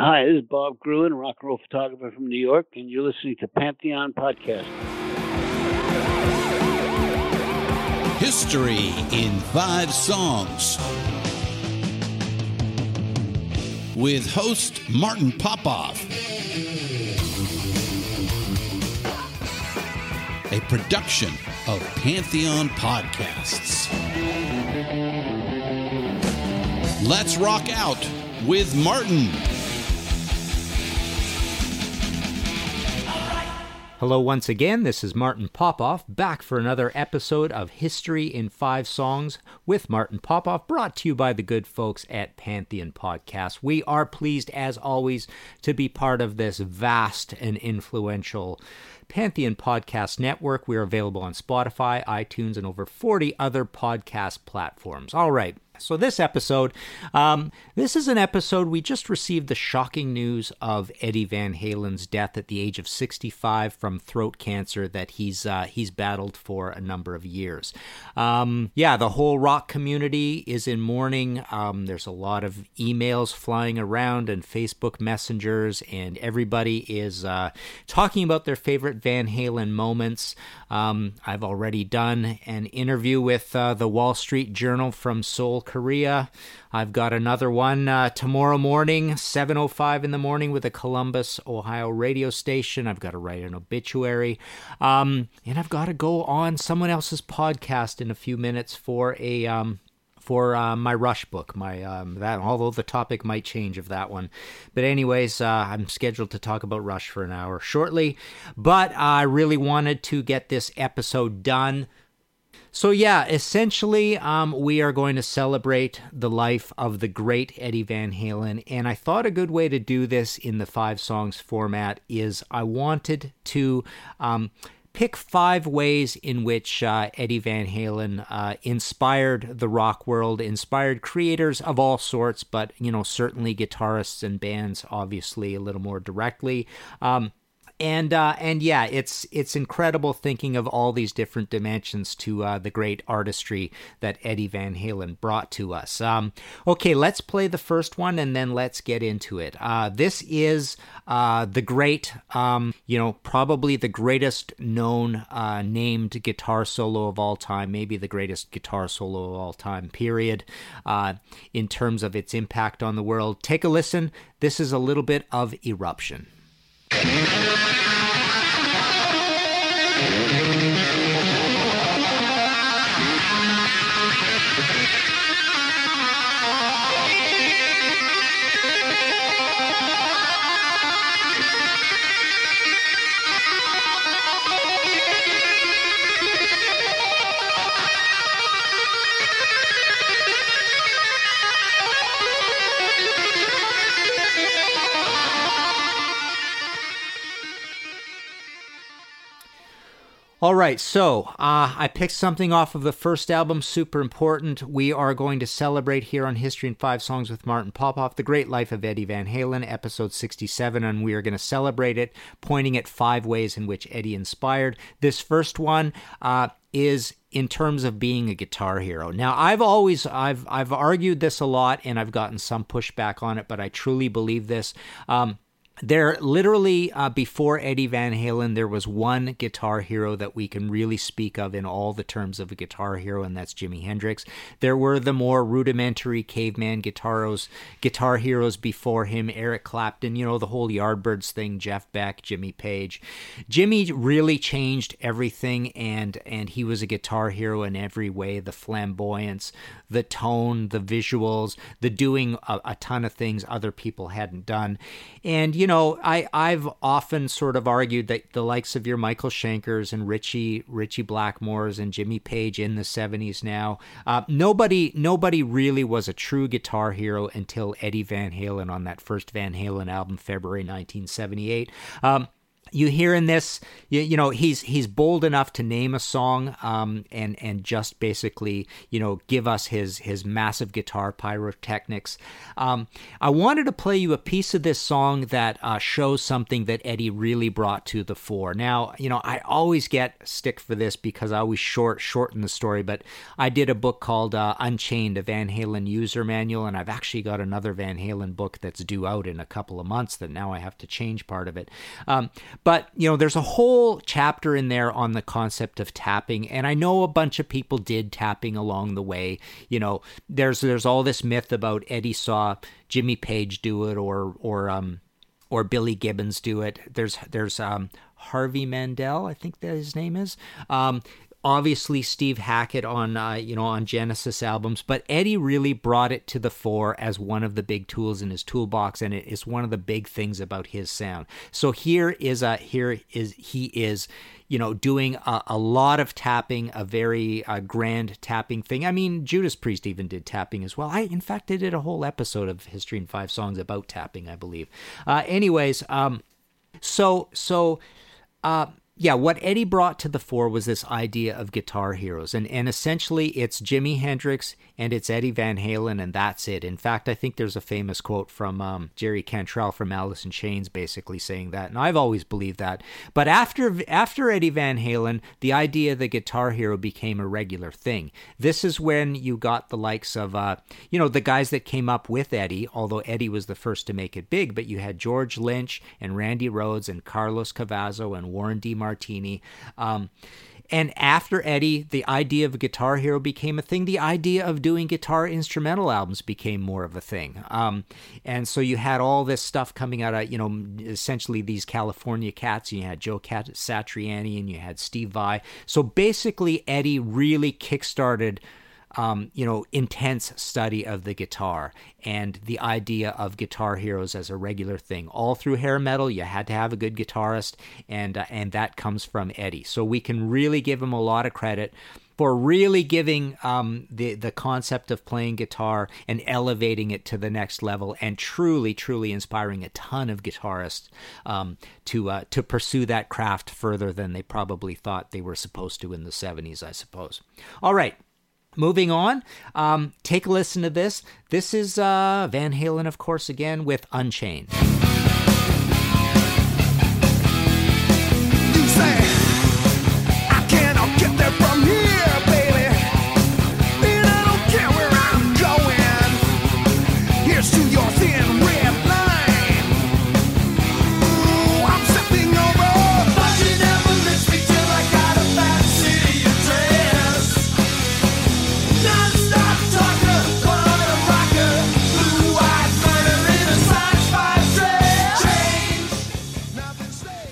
Hi, this is Bob Gruen, rock and roll photographer from New York, and you're listening to Pantheon Podcast. History in Five Songs with host Martin Popoff. A production of Pantheon Podcasts. Let's rock out with Martin. Hello, once again. This is Martin Popoff back for another episode of History in Five Songs with Martin Popoff, brought to you by the good folks at Pantheon Podcast. We are pleased, as always, to be part of this vast and influential Pantheon Podcast Network. We are available on Spotify, iTunes, and over 40 other podcast platforms. All right. So, this episode, um, this is an episode we just received the shocking news of Eddie Van Halen's death at the age of 65 from throat cancer that he's uh, he's battled for a number of years. Um, yeah, the whole rock community is in mourning. Um, there's a lot of emails flying around and Facebook messengers, and everybody is uh, talking about their favorite Van Halen moments. Um, I've already done an interview with uh, the Wall Street Journal from Seoul, Korea. I've got another one uh, tomorrow morning, 7:05 in the morning, with a Columbus, Ohio radio station. I've got to write an obituary, um, and I've got to go on someone else's podcast in a few minutes for a um, for uh, my Rush book. My um, that although the topic might change of that one, but anyways, uh, I'm scheduled to talk about Rush for an hour shortly. But I really wanted to get this episode done. So yeah, essentially, um, we are going to celebrate the life of the great Eddie Van Halen, and I thought a good way to do this in the five songs format is I wanted to. Um, pick five ways in which uh, Eddie Van Halen uh, inspired the rock world, inspired creators of all sorts, but you know certainly guitarists and bands, obviously a little more directly. Um, and uh, and yeah, it's it's incredible thinking of all these different dimensions to uh, the great artistry that Eddie Van Halen brought to us. Um, okay, let's play the first one and then let's get into it. Uh, this is uh, the great, um, you know, probably the greatest known uh, named guitar solo of all time, maybe the greatest guitar solo of all time. Period. Uh, in terms of its impact on the world, take a listen. This is a little bit of eruption. Thank you. All right, so uh, I picked something off of the first album, super important. We are going to celebrate here on History in Five Songs with Martin Popoff, The Great Life of Eddie Van Halen, episode 67, and we are going to celebrate it, pointing at five ways in which Eddie inspired. This first one uh, is in terms of being a guitar hero. Now, I've always I've I've argued this a lot, and I've gotten some pushback on it, but I truly believe this. Um, there literally uh, before Eddie Van Halen, there was one guitar hero that we can really speak of in all the terms of a guitar hero, and that's Jimi Hendrix. There were the more rudimentary caveman guitaros, guitar heroes before him, Eric Clapton, you know, the whole Yardbirds thing, Jeff Beck, Jimmy Page. Jimmy really changed everything, and and he was a guitar hero in every way. The flamboyance, the tone, the visuals, the doing a, a ton of things other people hadn't done, and you know, I I've often sort of argued that the likes of your Michael Schenkers and Richie Ritchie Blackmores and Jimmy Page in the '70s now, uh, nobody nobody really was a true guitar hero until Eddie Van Halen on that first Van Halen album, February 1978. Um, you hear in this you, you, know he's he's bold enough to name a song um, and and just basically you know give us his his massive guitar pyrotechnics. Um, i wanted to play you a piece of this song that uh, shows something that eddie really brought to the fore. Now you know i always get stick for this because i always short shorten the story but i did a book called uh, unchained a van halen user manual and i've actually got another van halen book that's due out in a couple of months that now i have to change part of it. Um, but, you know, there's a whole chapter in there on the concept of tapping, and I know a bunch of people did tapping along the way. You know, there's there's all this myth about Eddie saw Jimmy Page do it or or um or Billy Gibbons do it. There's there's um Harvey Mandel, I think that his name is. Um, obviously Steve Hackett on uh, you know on Genesis albums, but Eddie really brought it to the fore as one of the big tools in his toolbox, and it is one of the big things about his sound. So here is a here is he is you know doing a, a lot of tapping, a very uh, grand tapping thing. I mean, Judas Priest even did tapping as well. I in fact I did a whole episode of History in Five Songs about tapping, I believe. Uh, anyways, um, so so. Uh, yeah, what Eddie brought to the fore was this idea of guitar heroes. And, and essentially, it's Jimi Hendrix and it's Eddie Van Halen, and that's it. In fact, I think there's a famous quote from um, Jerry Cantrell from Alice in Chains basically saying that. And I've always believed that. But after, after Eddie Van Halen, the idea of the guitar hero became a regular thing. This is when you got the likes of, uh, you know, the guys that came up with Eddie, although Eddie was the first to make it big, but you had George Lynch and Randy Rhoads and Carlos Cavazo and Warren D. Martini. Um, and after Eddie, the idea of a guitar hero became a thing. The idea of doing guitar instrumental albums became more of a thing. Um, and so you had all this stuff coming out of, you know, essentially these California cats. You had Joe Satriani and you had Steve Vai. So basically, Eddie really kickstarted um, you know, intense study of the guitar and the idea of guitar heroes as a regular thing. All through hair metal, you had to have a good guitarist, and uh, and that comes from Eddie. So we can really give him a lot of credit for really giving um, the the concept of playing guitar and elevating it to the next level, and truly, truly inspiring a ton of guitarists um, to uh, to pursue that craft further than they probably thought they were supposed to in the '70s, I suppose. All right. Moving on, um, take a listen to this. This is uh, Van Halen, of course, again with Unchained.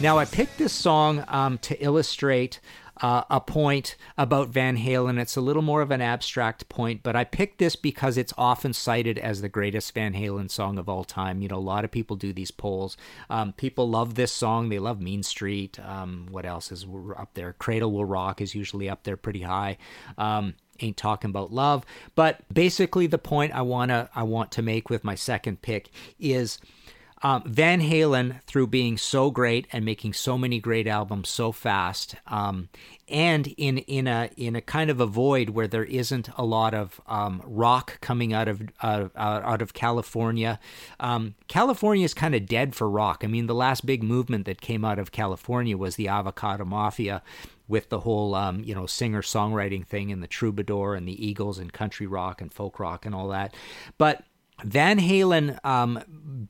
Now, I picked this song um, to illustrate uh, a point about Van Halen. It's a little more of an abstract point, but I picked this because it's often cited as the greatest Van Halen song of all time. You know, a lot of people do these polls. Um, people love this song. They love Mean Street. Um, what else is up there? Cradle Will Rock is usually up there pretty high. Um, ain't talking about love but basically the point i want to i want to make with my second pick is um, Van Halen, through being so great and making so many great albums so fast, um, and in in a in a kind of a void where there isn't a lot of um, rock coming out of out of California. Um, California is kind of dead for rock. I mean, the last big movement that came out of California was the Avocado Mafia, with the whole um, you know singer songwriting thing and the troubadour and the Eagles and country rock and folk rock and all that, but Van Halen um,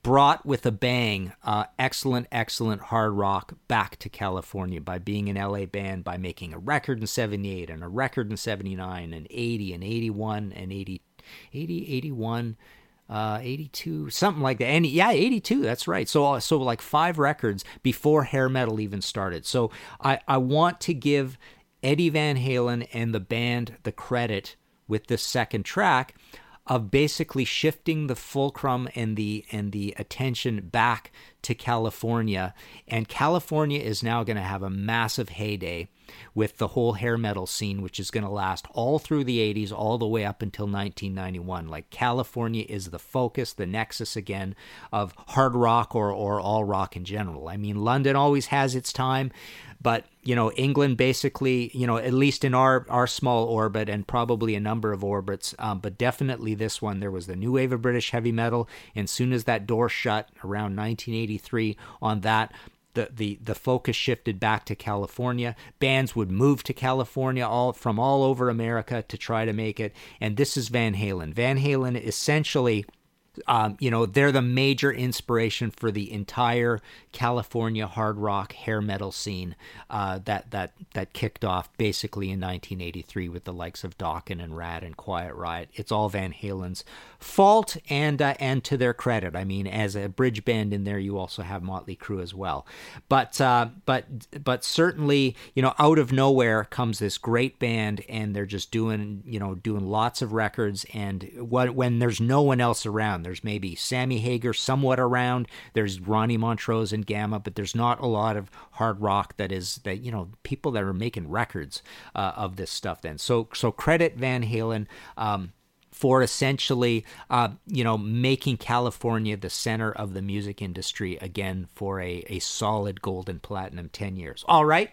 brought with a bang uh, excellent, excellent hard rock back to California by being an LA band, by making a record in 78 and a record in 79 and 80 and 81 and 80, 80 81. Uh, 82, something like that. And yeah, 82, that's right. So, uh, so like five records before hair metal even started. So I, I want to give Eddie Van Halen and the band the credit with this second track of basically shifting the fulcrum and the and the attention back to California. And California is now going to have a massive heyday with the whole hair metal scene which is going to last all through the 80s all the way up until 1991 like California is the focus the nexus again of hard rock or or all rock in general I mean London always has its time but you know, England basically, you know, at least in our our small orbit and probably a number of orbits, um, but definitely this one, there was the new wave of British heavy metal, and soon as that door shut around 1983 on that. The, the, the focus shifted back to California. Bands would move to California all from all over America to try to make it. And this is Van Halen. Van Halen essentially um, you know, they're the major inspiration for the entire California hard rock hair metal scene uh, that that that kicked off basically in 1983 with the likes of Dokken and Ratt and Quiet Riot. It's all Van Halen's fault, and uh, and to their credit. I mean, as a bridge band in there, you also have Motley Crue as well. But uh, but but certainly, you know, out of nowhere comes this great band, and they're just doing you know doing lots of records, and when there's no one else around there's maybe Sammy Hagar somewhat around. There's Ronnie Montrose and Gamma, but there's not a lot of hard rock that is that you know people that are making records uh, of this stuff. Then so so credit Van Halen. Um, for essentially, uh, you know, making California the center of the music industry again for a, a solid gold and platinum 10 years. All right,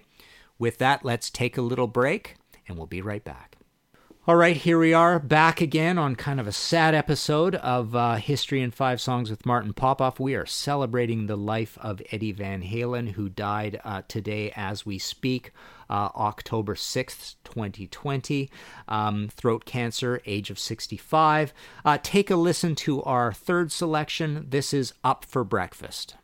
with that, let's take a little break and we'll be right back. All right, here we are back again on kind of a sad episode of uh, History in Five Songs with Martin Popoff. We are celebrating the life of Eddie Van Halen, who died uh, today as we speak, uh, October 6th, 2020. Um, throat cancer, age of 65. Uh, take a listen to our third selection. This is Up for Breakfast.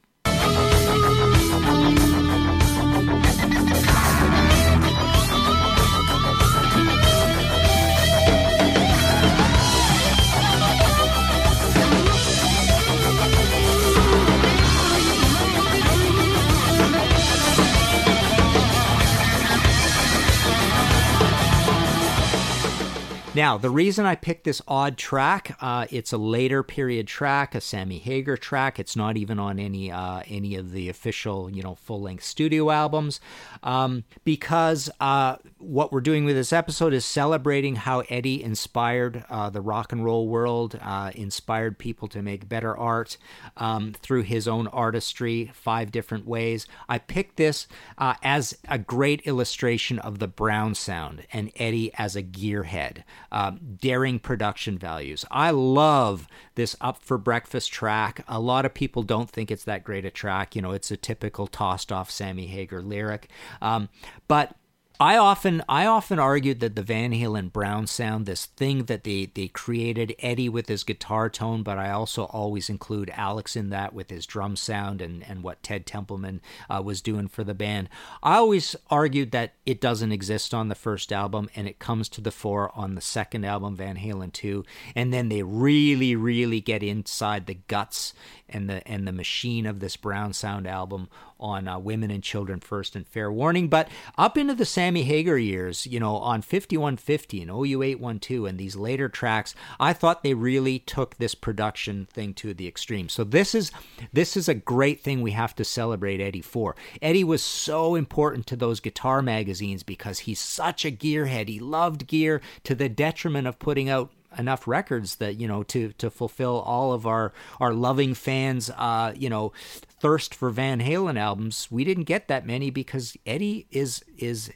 Now, the reason I picked this odd track, uh, it's a later period track, a Sammy Hagar track. It's not even on any uh, any of the official, you know, full length studio albums, um, because uh, what we're doing with this episode is celebrating how Eddie inspired uh, the rock and roll world, uh, inspired people to make better art um, through his own artistry, five different ways. I picked this uh, as a great illustration of the Brown sound and Eddie as a gearhead uh, daring production values. I love this Up for Breakfast track. A lot of people don't think it's that great a track. You know, it's a typical tossed off Sammy Hagar lyric. Um, but I often I often argued that the Van Halen Brown sound, this thing that they they created, Eddie with his guitar tone, but I also always include Alex in that with his drum sound and and what Ted Templeman uh, was doing for the band. I always argued that it doesn't exist on the first album and it comes to the fore on the second album, Van Halen 2, and then they really really get inside the guts and the and the machine of this Brown sound album on uh, Women and Children First and Fair Warning. But up into the Sammy Hagar years, you know, on 5150 and OU 812 and these later tracks, I thought they really took this production thing to the extreme. So this is this is a great thing we have to celebrate Eddie for. Eddie was so important to those guitar magazines because he's such a gearhead. He loved gear to the detriment of putting out enough records that you know to to fulfill all of our our loving fans uh you know thirst for Van Halen albums we didn't get that many because Eddie is is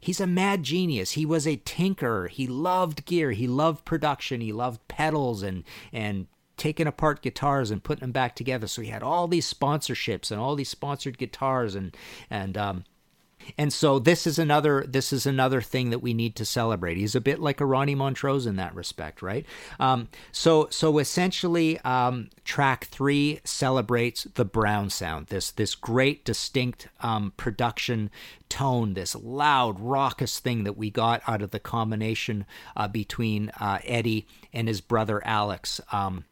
he's a mad genius. He was a tinker. He loved gear. He loved production. He loved pedals and and taking apart guitars and putting them back together. So he had all these sponsorships and all these sponsored guitars and and um and so this is another this is another thing that we need to celebrate. He's a bit like a Ronnie Montrose in that respect, right? Um, so so essentially, um, track three celebrates the Brown sound. This this great distinct um, production tone, this loud raucous thing that we got out of the combination uh, between uh, Eddie and his brother Alex. Um,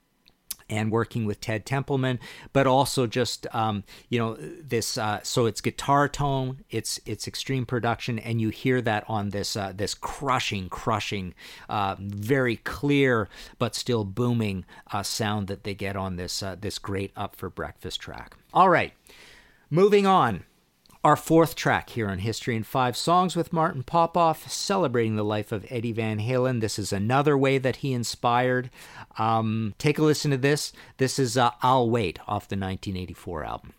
and working with Ted Templeman, but also just um, you know this. Uh, so it's guitar tone, it's it's extreme production, and you hear that on this uh, this crushing, crushing, uh, very clear but still booming uh, sound that they get on this uh, this great Up for Breakfast track. All right, moving on. Our fourth track here on History in Five Songs with Martin Popoff, celebrating the life of Eddie Van Halen. This is another way that he inspired. Um, take a listen to this. This is uh, I'll Wait off the 1984 album.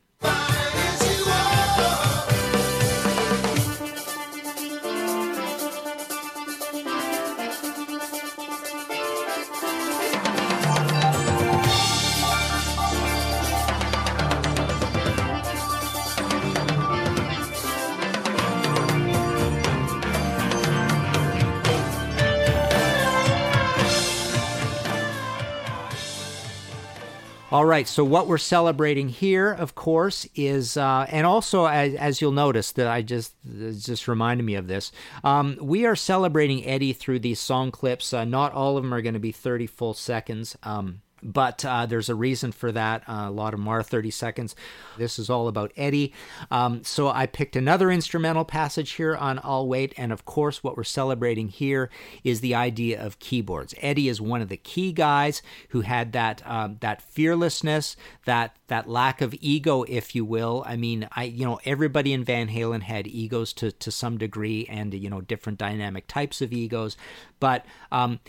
All right, so what we're celebrating here, of course, is uh, and also as, as, you'll notice that I just just reminded me of this. Um, we are celebrating Eddie through these song clips. Uh, not all of them are going to be 30 full seconds. Um, but uh, there's a reason for that. Uh, a lot of Mar 30 seconds. This is all about Eddie. Um, so I picked another instrumental passage here on I'll Wait. And of course, what we're celebrating here is the idea of keyboards. Eddie is one of the key guys who had that um, that fearlessness, that that lack of ego, if you will. I mean, I you know everybody in Van Halen had egos to to some degree, and you know different dynamic types of egos, but um,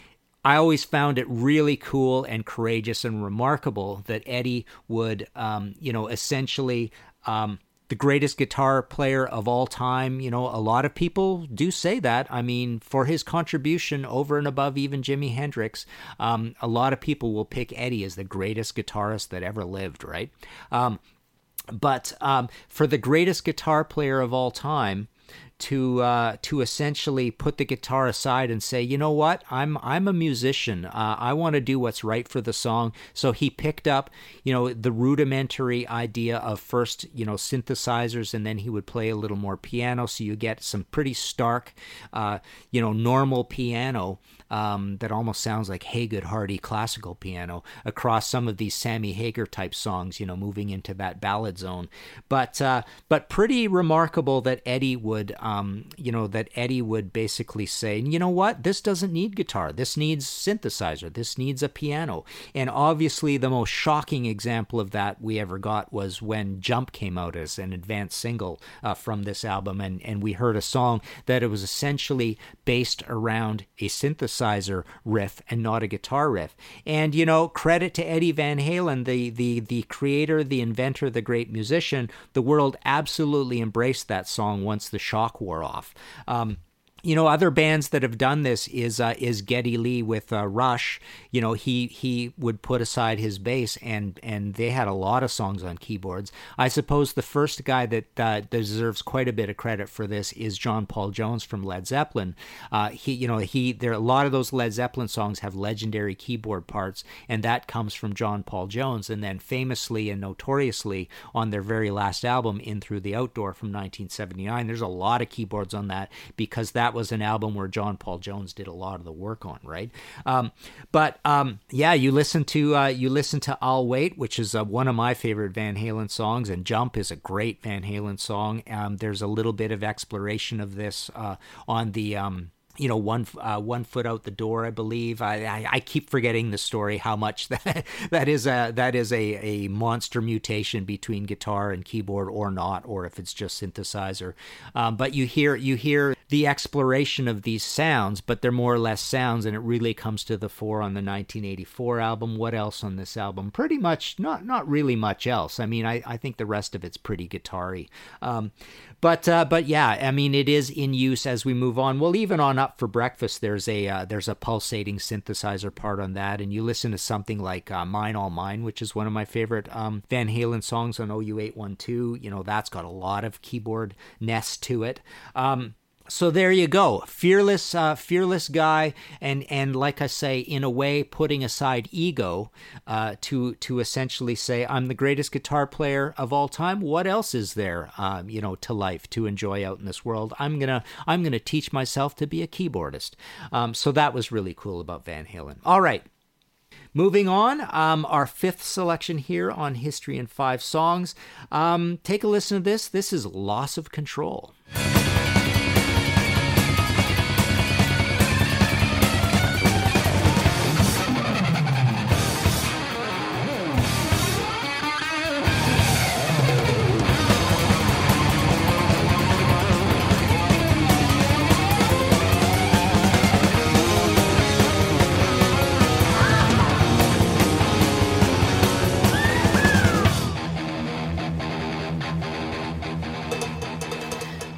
I always found it really cool and courageous and remarkable that Eddie would, um, you know, essentially. Um, the greatest guitar player of all time. You know, a lot of people do say that. I mean, for his contribution over and above even Jimi Hendrix, um, a lot of people will pick Eddie as the greatest guitarist that ever lived, right? Um, but um, for the greatest guitar player of all time, to uh, to essentially put the guitar aside and say, you know what, I'm I'm a musician. Uh, I want to do what's right for the song. So he picked up, you know, the rudimentary idea of first, you know, synthesizers, and then he would play a little more piano. So you get some pretty stark, uh, you know, normal piano um, that almost sounds like Hagood Hardy classical piano across some of these Sammy Hagar type songs, you know, moving into that ballad zone. But uh, but pretty remarkable that Eddie would, you know, that Eddie would basically say, you know what, this doesn't need guitar, this needs synthesizer, this needs a piano. And obviously, the most shocking example of that we ever got was when Jump came out as an advanced single uh, from this album, and and we heard a song that it was essentially based around a synthesizer riff and not a guitar riff. And you know, credit to Eddie Van Halen, the the the creator, the inventor, the great musician. The world absolutely embraced that song once the shock wore off. Um, you know other bands that have done this is uh, is Geddy Lee with uh, Rush. You know he he would put aside his bass and and they had a lot of songs on keyboards. I suppose the first guy that uh, deserves quite a bit of credit for this is John Paul Jones from Led Zeppelin. Uh, he you know he there a lot of those Led Zeppelin songs have legendary keyboard parts and that comes from John Paul Jones. And then famously and notoriously on their very last album In Through the Outdoor from 1979, there's a lot of keyboards on that because that that was an album where John Paul Jones did a lot of the work on, right? Um, but um, yeah, you listen to uh, you listen to "I'll Wait," which is uh, one of my favorite Van Halen songs, and "Jump" is a great Van Halen song. Um, there's a little bit of exploration of this uh, on the um, you know one uh, one foot out the door i believe. I, I, I keep forgetting the story how much that that is a that is a, a monster mutation between guitar and keyboard or not or if it's just synthesizer. Um, but you hear you hear the exploration of these sounds but they're more or less sounds and it really comes to the fore on the 1984 album. What else on this album? Pretty much not not really much else. I mean i, I think the rest of it's pretty guitar-y. Um, but uh, but yeah, I mean it is in use as we move on. Well, even on Up for Breakfast, there's a uh, there's a pulsating synthesizer part on that, and you listen to something like uh, Mine All Mine, which is one of my favorite um, Van Halen songs on OU812. You know that's got a lot of keyboard nest to it. Um, so there you go fearless uh, fearless guy and and like i say in a way putting aside ego uh, to to essentially say i'm the greatest guitar player of all time what else is there um, you know to life to enjoy out in this world i'm gonna i'm gonna teach myself to be a keyboardist um, so that was really cool about van halen all right Moving on, um, our fifth selection here on History in Five Songs. Um, take a listen to this. This is Loss of Control.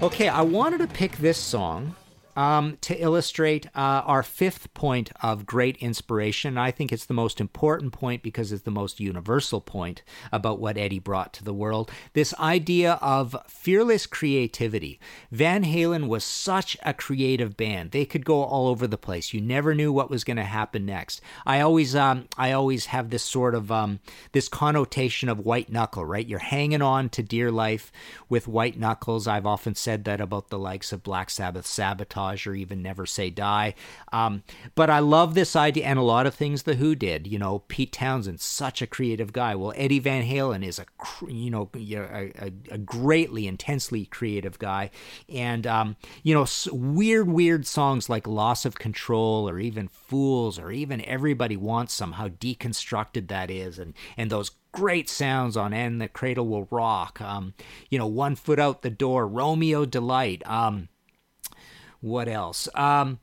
Okay, I wanted to pick this song um, to illustrate uh, our fifth point of great inspiration. I think it's the most important point because it's the most universal point about what Eddie brought to the world. This idea of fearless creativity. Van Halen was such a creative band; they could go all over the place. You never knew what was going to happen next. I always, um, I always have this sort of um, this connotation of white knuckle. Right, you're hanging on to dear life with white knuckles. I've often said that about the likes of Black Sabbath, Sabotage or even Never Say Die. Um, but I love this idea and a lot of things The Who did. You know, Pete Townshend, such a creative guy. Well, Eddie Van Halen is a, you know, a, a, a greatly, intensely creative guy. And, um, you know, weird, weird songs like Loss of Control or even Fools or even Everybody Wants Some, how deconstructed that is. And, and those great sounds on And the Cradle Will Rock. Um, you know, One Foot Out the Door, Romeo Delight. Um, what else? Um,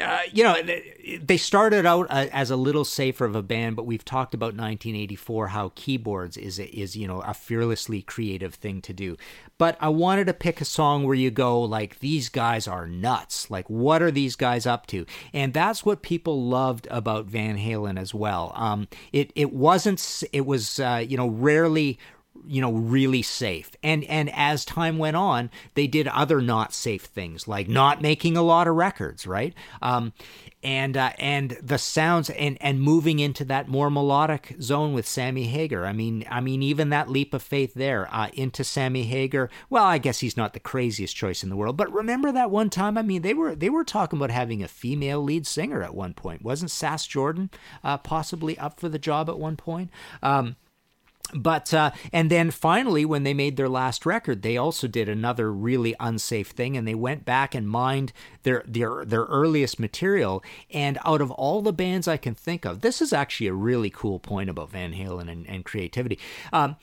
uh, you know, they started out uh, as a little safer of a band, but we've talked about 1984 how keyboards is is you know a fearlessly creative thing to do. But I wanted to pick a song where you go like these guys are nuts. Like what are these guys up to? And that's what people loved about Van Halen as well. Um, it it wasn't it was uh, you know rarely you know really safe and and as time went on they did other not safe things like not making a lot of records right um, and uh, and the sounds and and moving into that more melodic zone with Sammy Hagar. I mean, I mean, even that leap of faith there uh, into Sammy Hagar. Well, I guess he's not the craziest choice in the world, but remember that one time? I mean, they were they were talking about having a female lead singer at one point. Wasn't Sass Jordan uh, possibly up for the job at one point? Um, but uh, and then finally when they made their last record they also did another really unsafe thing and they went back and mined their their their earliest material. And out of all the bands i can think of this is actually a really cool point about van halen and, and creativity. Um,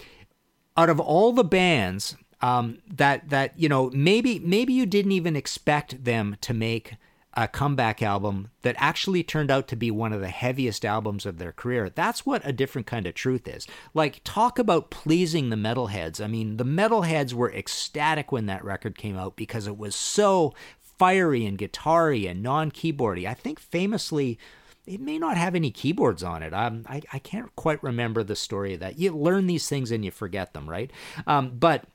out of all the bands um, that that you know maybe maybe you didn't even expect them to make a comeback album that actually turned out to be one of the heaviest albums of their career. That's what a different kind of truth is. Like, talk about pleasing the metalheads. I mean, the metalheads were ecstatic when that record came out because it was so fiery and guitar-y and non-keyboardy. I think famously it may not have any keyboards on it. Um, I, I can't quite remember the story of that. You learn these things and you forget them, right? Um, but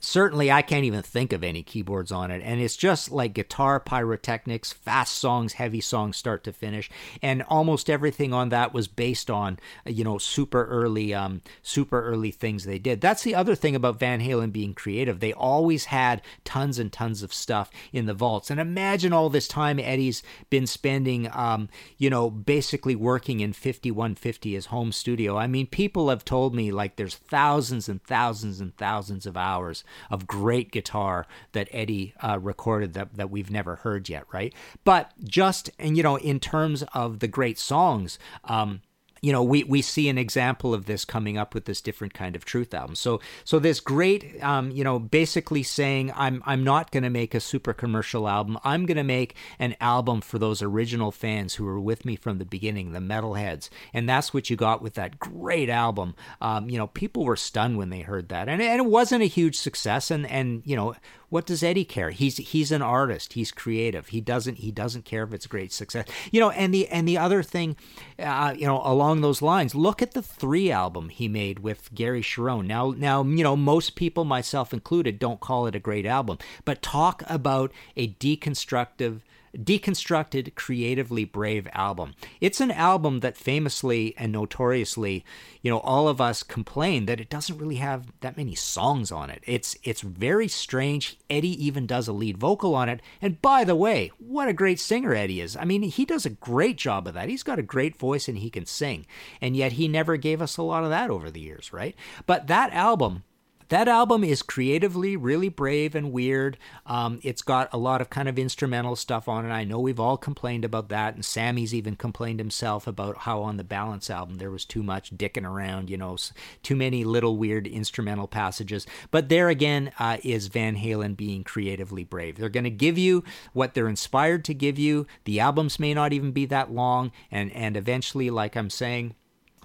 certainly I can't even think of any keyboards on it. And it's just like guitar pyrotechnics, fast songs, heavy songs, start to finish. And almost everything on that was based on, you know, super early, um, super early things they did. That's the other thing about Van Halen being creative. They always had tons and tons of stuff in the vaults. And imagine all this time Eddie's been spending, um, you know, basically working in 5150, his home studio. I mean, people have told me like there's thousands and thousands and thousands of hours of great guitar that Eddie uh, recorded that, that we've never heard yet, right? But just, and you know, in terms of the great songs, um, you know we we see an example of this coming up with this different kind of truth album so so this great um, you know basically saying i'm i'm not going to make a super commercial album i'm going to make an album for those original fans who were with me from the beginning the metalheads and that's what you got with that great album um, you know people were stunned when they heard that and, and it wasn't a huge success and and you know what does Eddie care? He's he's an artist. He's creative. He doesn't he doesn't care if it's a great success. You know, and the and the other thing, uh, you know, along those lines, look at the three album he made with Gary Cherone. Now now you know most people, myself included, don't call it a great album, but talk about a deconstructive deconstructed, creatively brave album. It's an album that famously and notoriously, you know, all of us complain that it doesn't really have that many songs on it. It's it's very strange. Eddie even does a lead vocal on it. And by the way, what a great singer Eddie is. I mean, he does a great job of that. He's got a great voice and he can sing. And yet he never gave us a lot of that over the years, right? But that album that album is creatively really brave and weird. Um, it's got a lot of kind of instrumental stuff on it. I know we've all complained about that, and Sammy's even complained himself about how on the Balance album there was too much dicking around, you know, too many little weird instrumental passages. But there again uh, is Van Halen being creatively brave. They're going to give you what they're inspired to give you. The albums may not even be that long, and and eventually, like I'm saying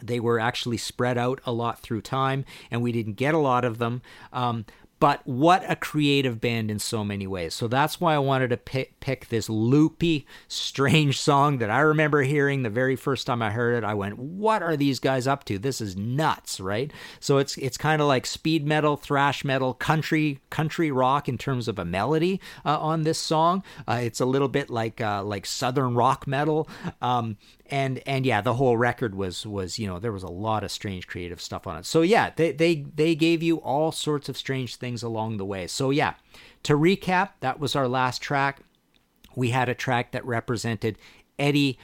they were actually spread out a lot through time, and we didn't get a lot of them. Um, but what a creative band in so many ways. So that's why I wanted to pick, pick, this loopy, strange song that I remember hearing the very first time I heard it. I went, "What are these guys up to? This is nuts!" Right? So it's it's kind of like speed metal, thrash metal, country country rock in terms of a melody uh, on this song. Uh, it's a little bit like uh, like southern rock metal. Um, and and yeah, the whole record was was you know there was a lot of strange creative stuff on it. So yeah, they they they gave you all sorts of strange things along the way. So yeah, to recap, that was our last track. We had a track that represented Eddie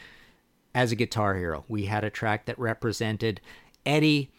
as a guitar hero. We had a track that represented Eddie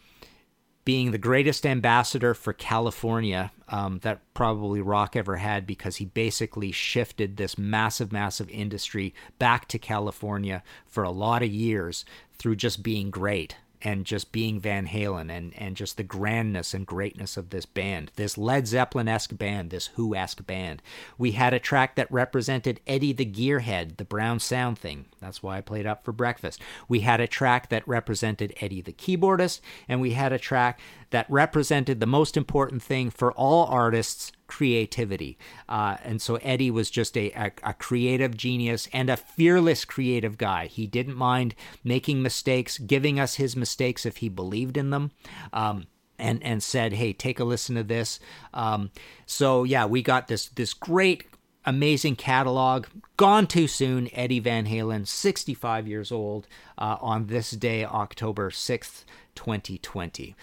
being the greatest ambassador for California um, that probably rock ever had because he basically shifted this massive, massive industry back to California for a lot of years through just being great and just being Van Halen and, and just the grandness and greatness of this band, this Led Zeppelin esque band, this Who esque band. We had a track that represented Eddie the Gearhead, the brown sound thing. That's why I played up for breakfast. We had a track that represented Eddie the keyboardist, and we had a track that represented the most important thing for all artists creativity. Uh, and so Eddie was just a, a, a, creative genius and a fearless creative guy. He didn't mind making mistakes, giving us his mistakes if he believed in them. Um, and, and said, hey, take a listen to this. Um, so yeah, we got this this great amazing catalog. Gone too soon. Eddie Van Halen, 65 years old, uh, on this day, October 6th, 2020.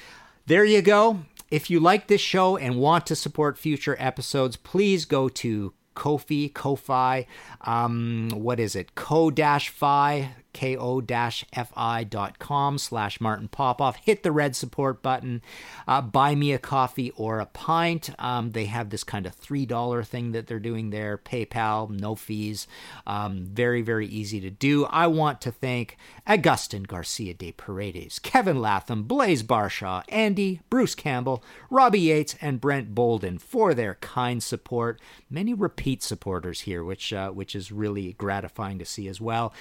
There you go. If you like this show and want to support future episodes, please go to Ko-fi, Ko-fi, um, what is it? Co-fi ko-fi.com slash Martin Popoff. Hit the red support button. Uh, buy me a coffee or a pint. Um, they have this kind of $3 thing that they're doing there. PayPal, no fees. Um, very, very easy to do. I want to thank Agustin Garcia de Paredes, Kevin Latham, Blaze Barshaw, Andy, Bruce Campbell, Robbie Yates, and Brent Bolden for their kind support. Many repeat supporters here, which uh, which is really gratifying to see as well.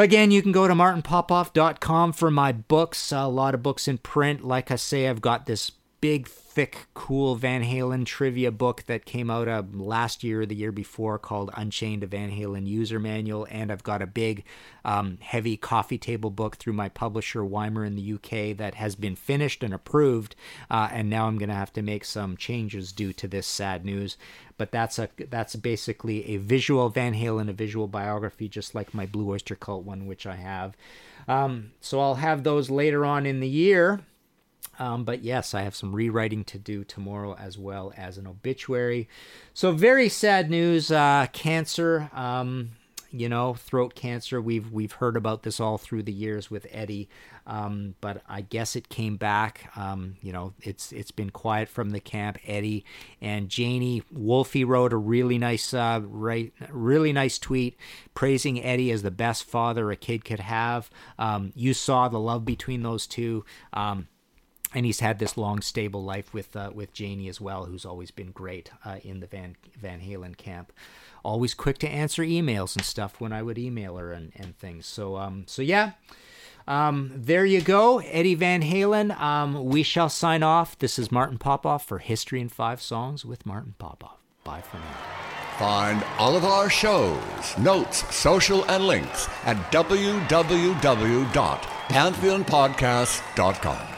Again, you can go to martinpopoff.com for my books. A lot of books in print. Like I say, I've got this big, thick, cool Van Halen trivia book that came out uh, last year or the year before called Unchained, a Van Halen User Manual. And I've got a big, um, heavy coffee table book through my publisher, Wymer in the UK, that has been finished and approved. Uh, and now I'm going to have to make some changes due to this sad news. But that's a that's basically a visual Van Halen, a visual biography, just like my Blue Oyster Cult one, which I have. Um, so I'll have those later on in the year. Um, but yes, I have some rewriting to do tomorrow as well as an obituary. So, very sad news uh, cancer. Um, you know, throat cancer. We've we've heard about this all through the years with Eddie, um, but I guess it came back. Um, you know, it's it's been quiet from the camp. Eddie and Janie Wolfie wrote a really nice, uh, right, really nice tweet praising Eddie as the best father a kid could have. Um, you saw the love between those two. Um, and he's had this long, stable life with uh, with Janie as well, who's always been great uh, in the Van Van Halen camp. Always quick to answer emails and stuff when I would email her and, and things. So um so yeah. Um, there you go, Eddie Van Halen. Um, we shall sign off. This is Martin Popoff for History in Five Songs with Martin Popoff. Bye for now. Find all of our shows, notes, social, and links at www.pantheonpodcast.com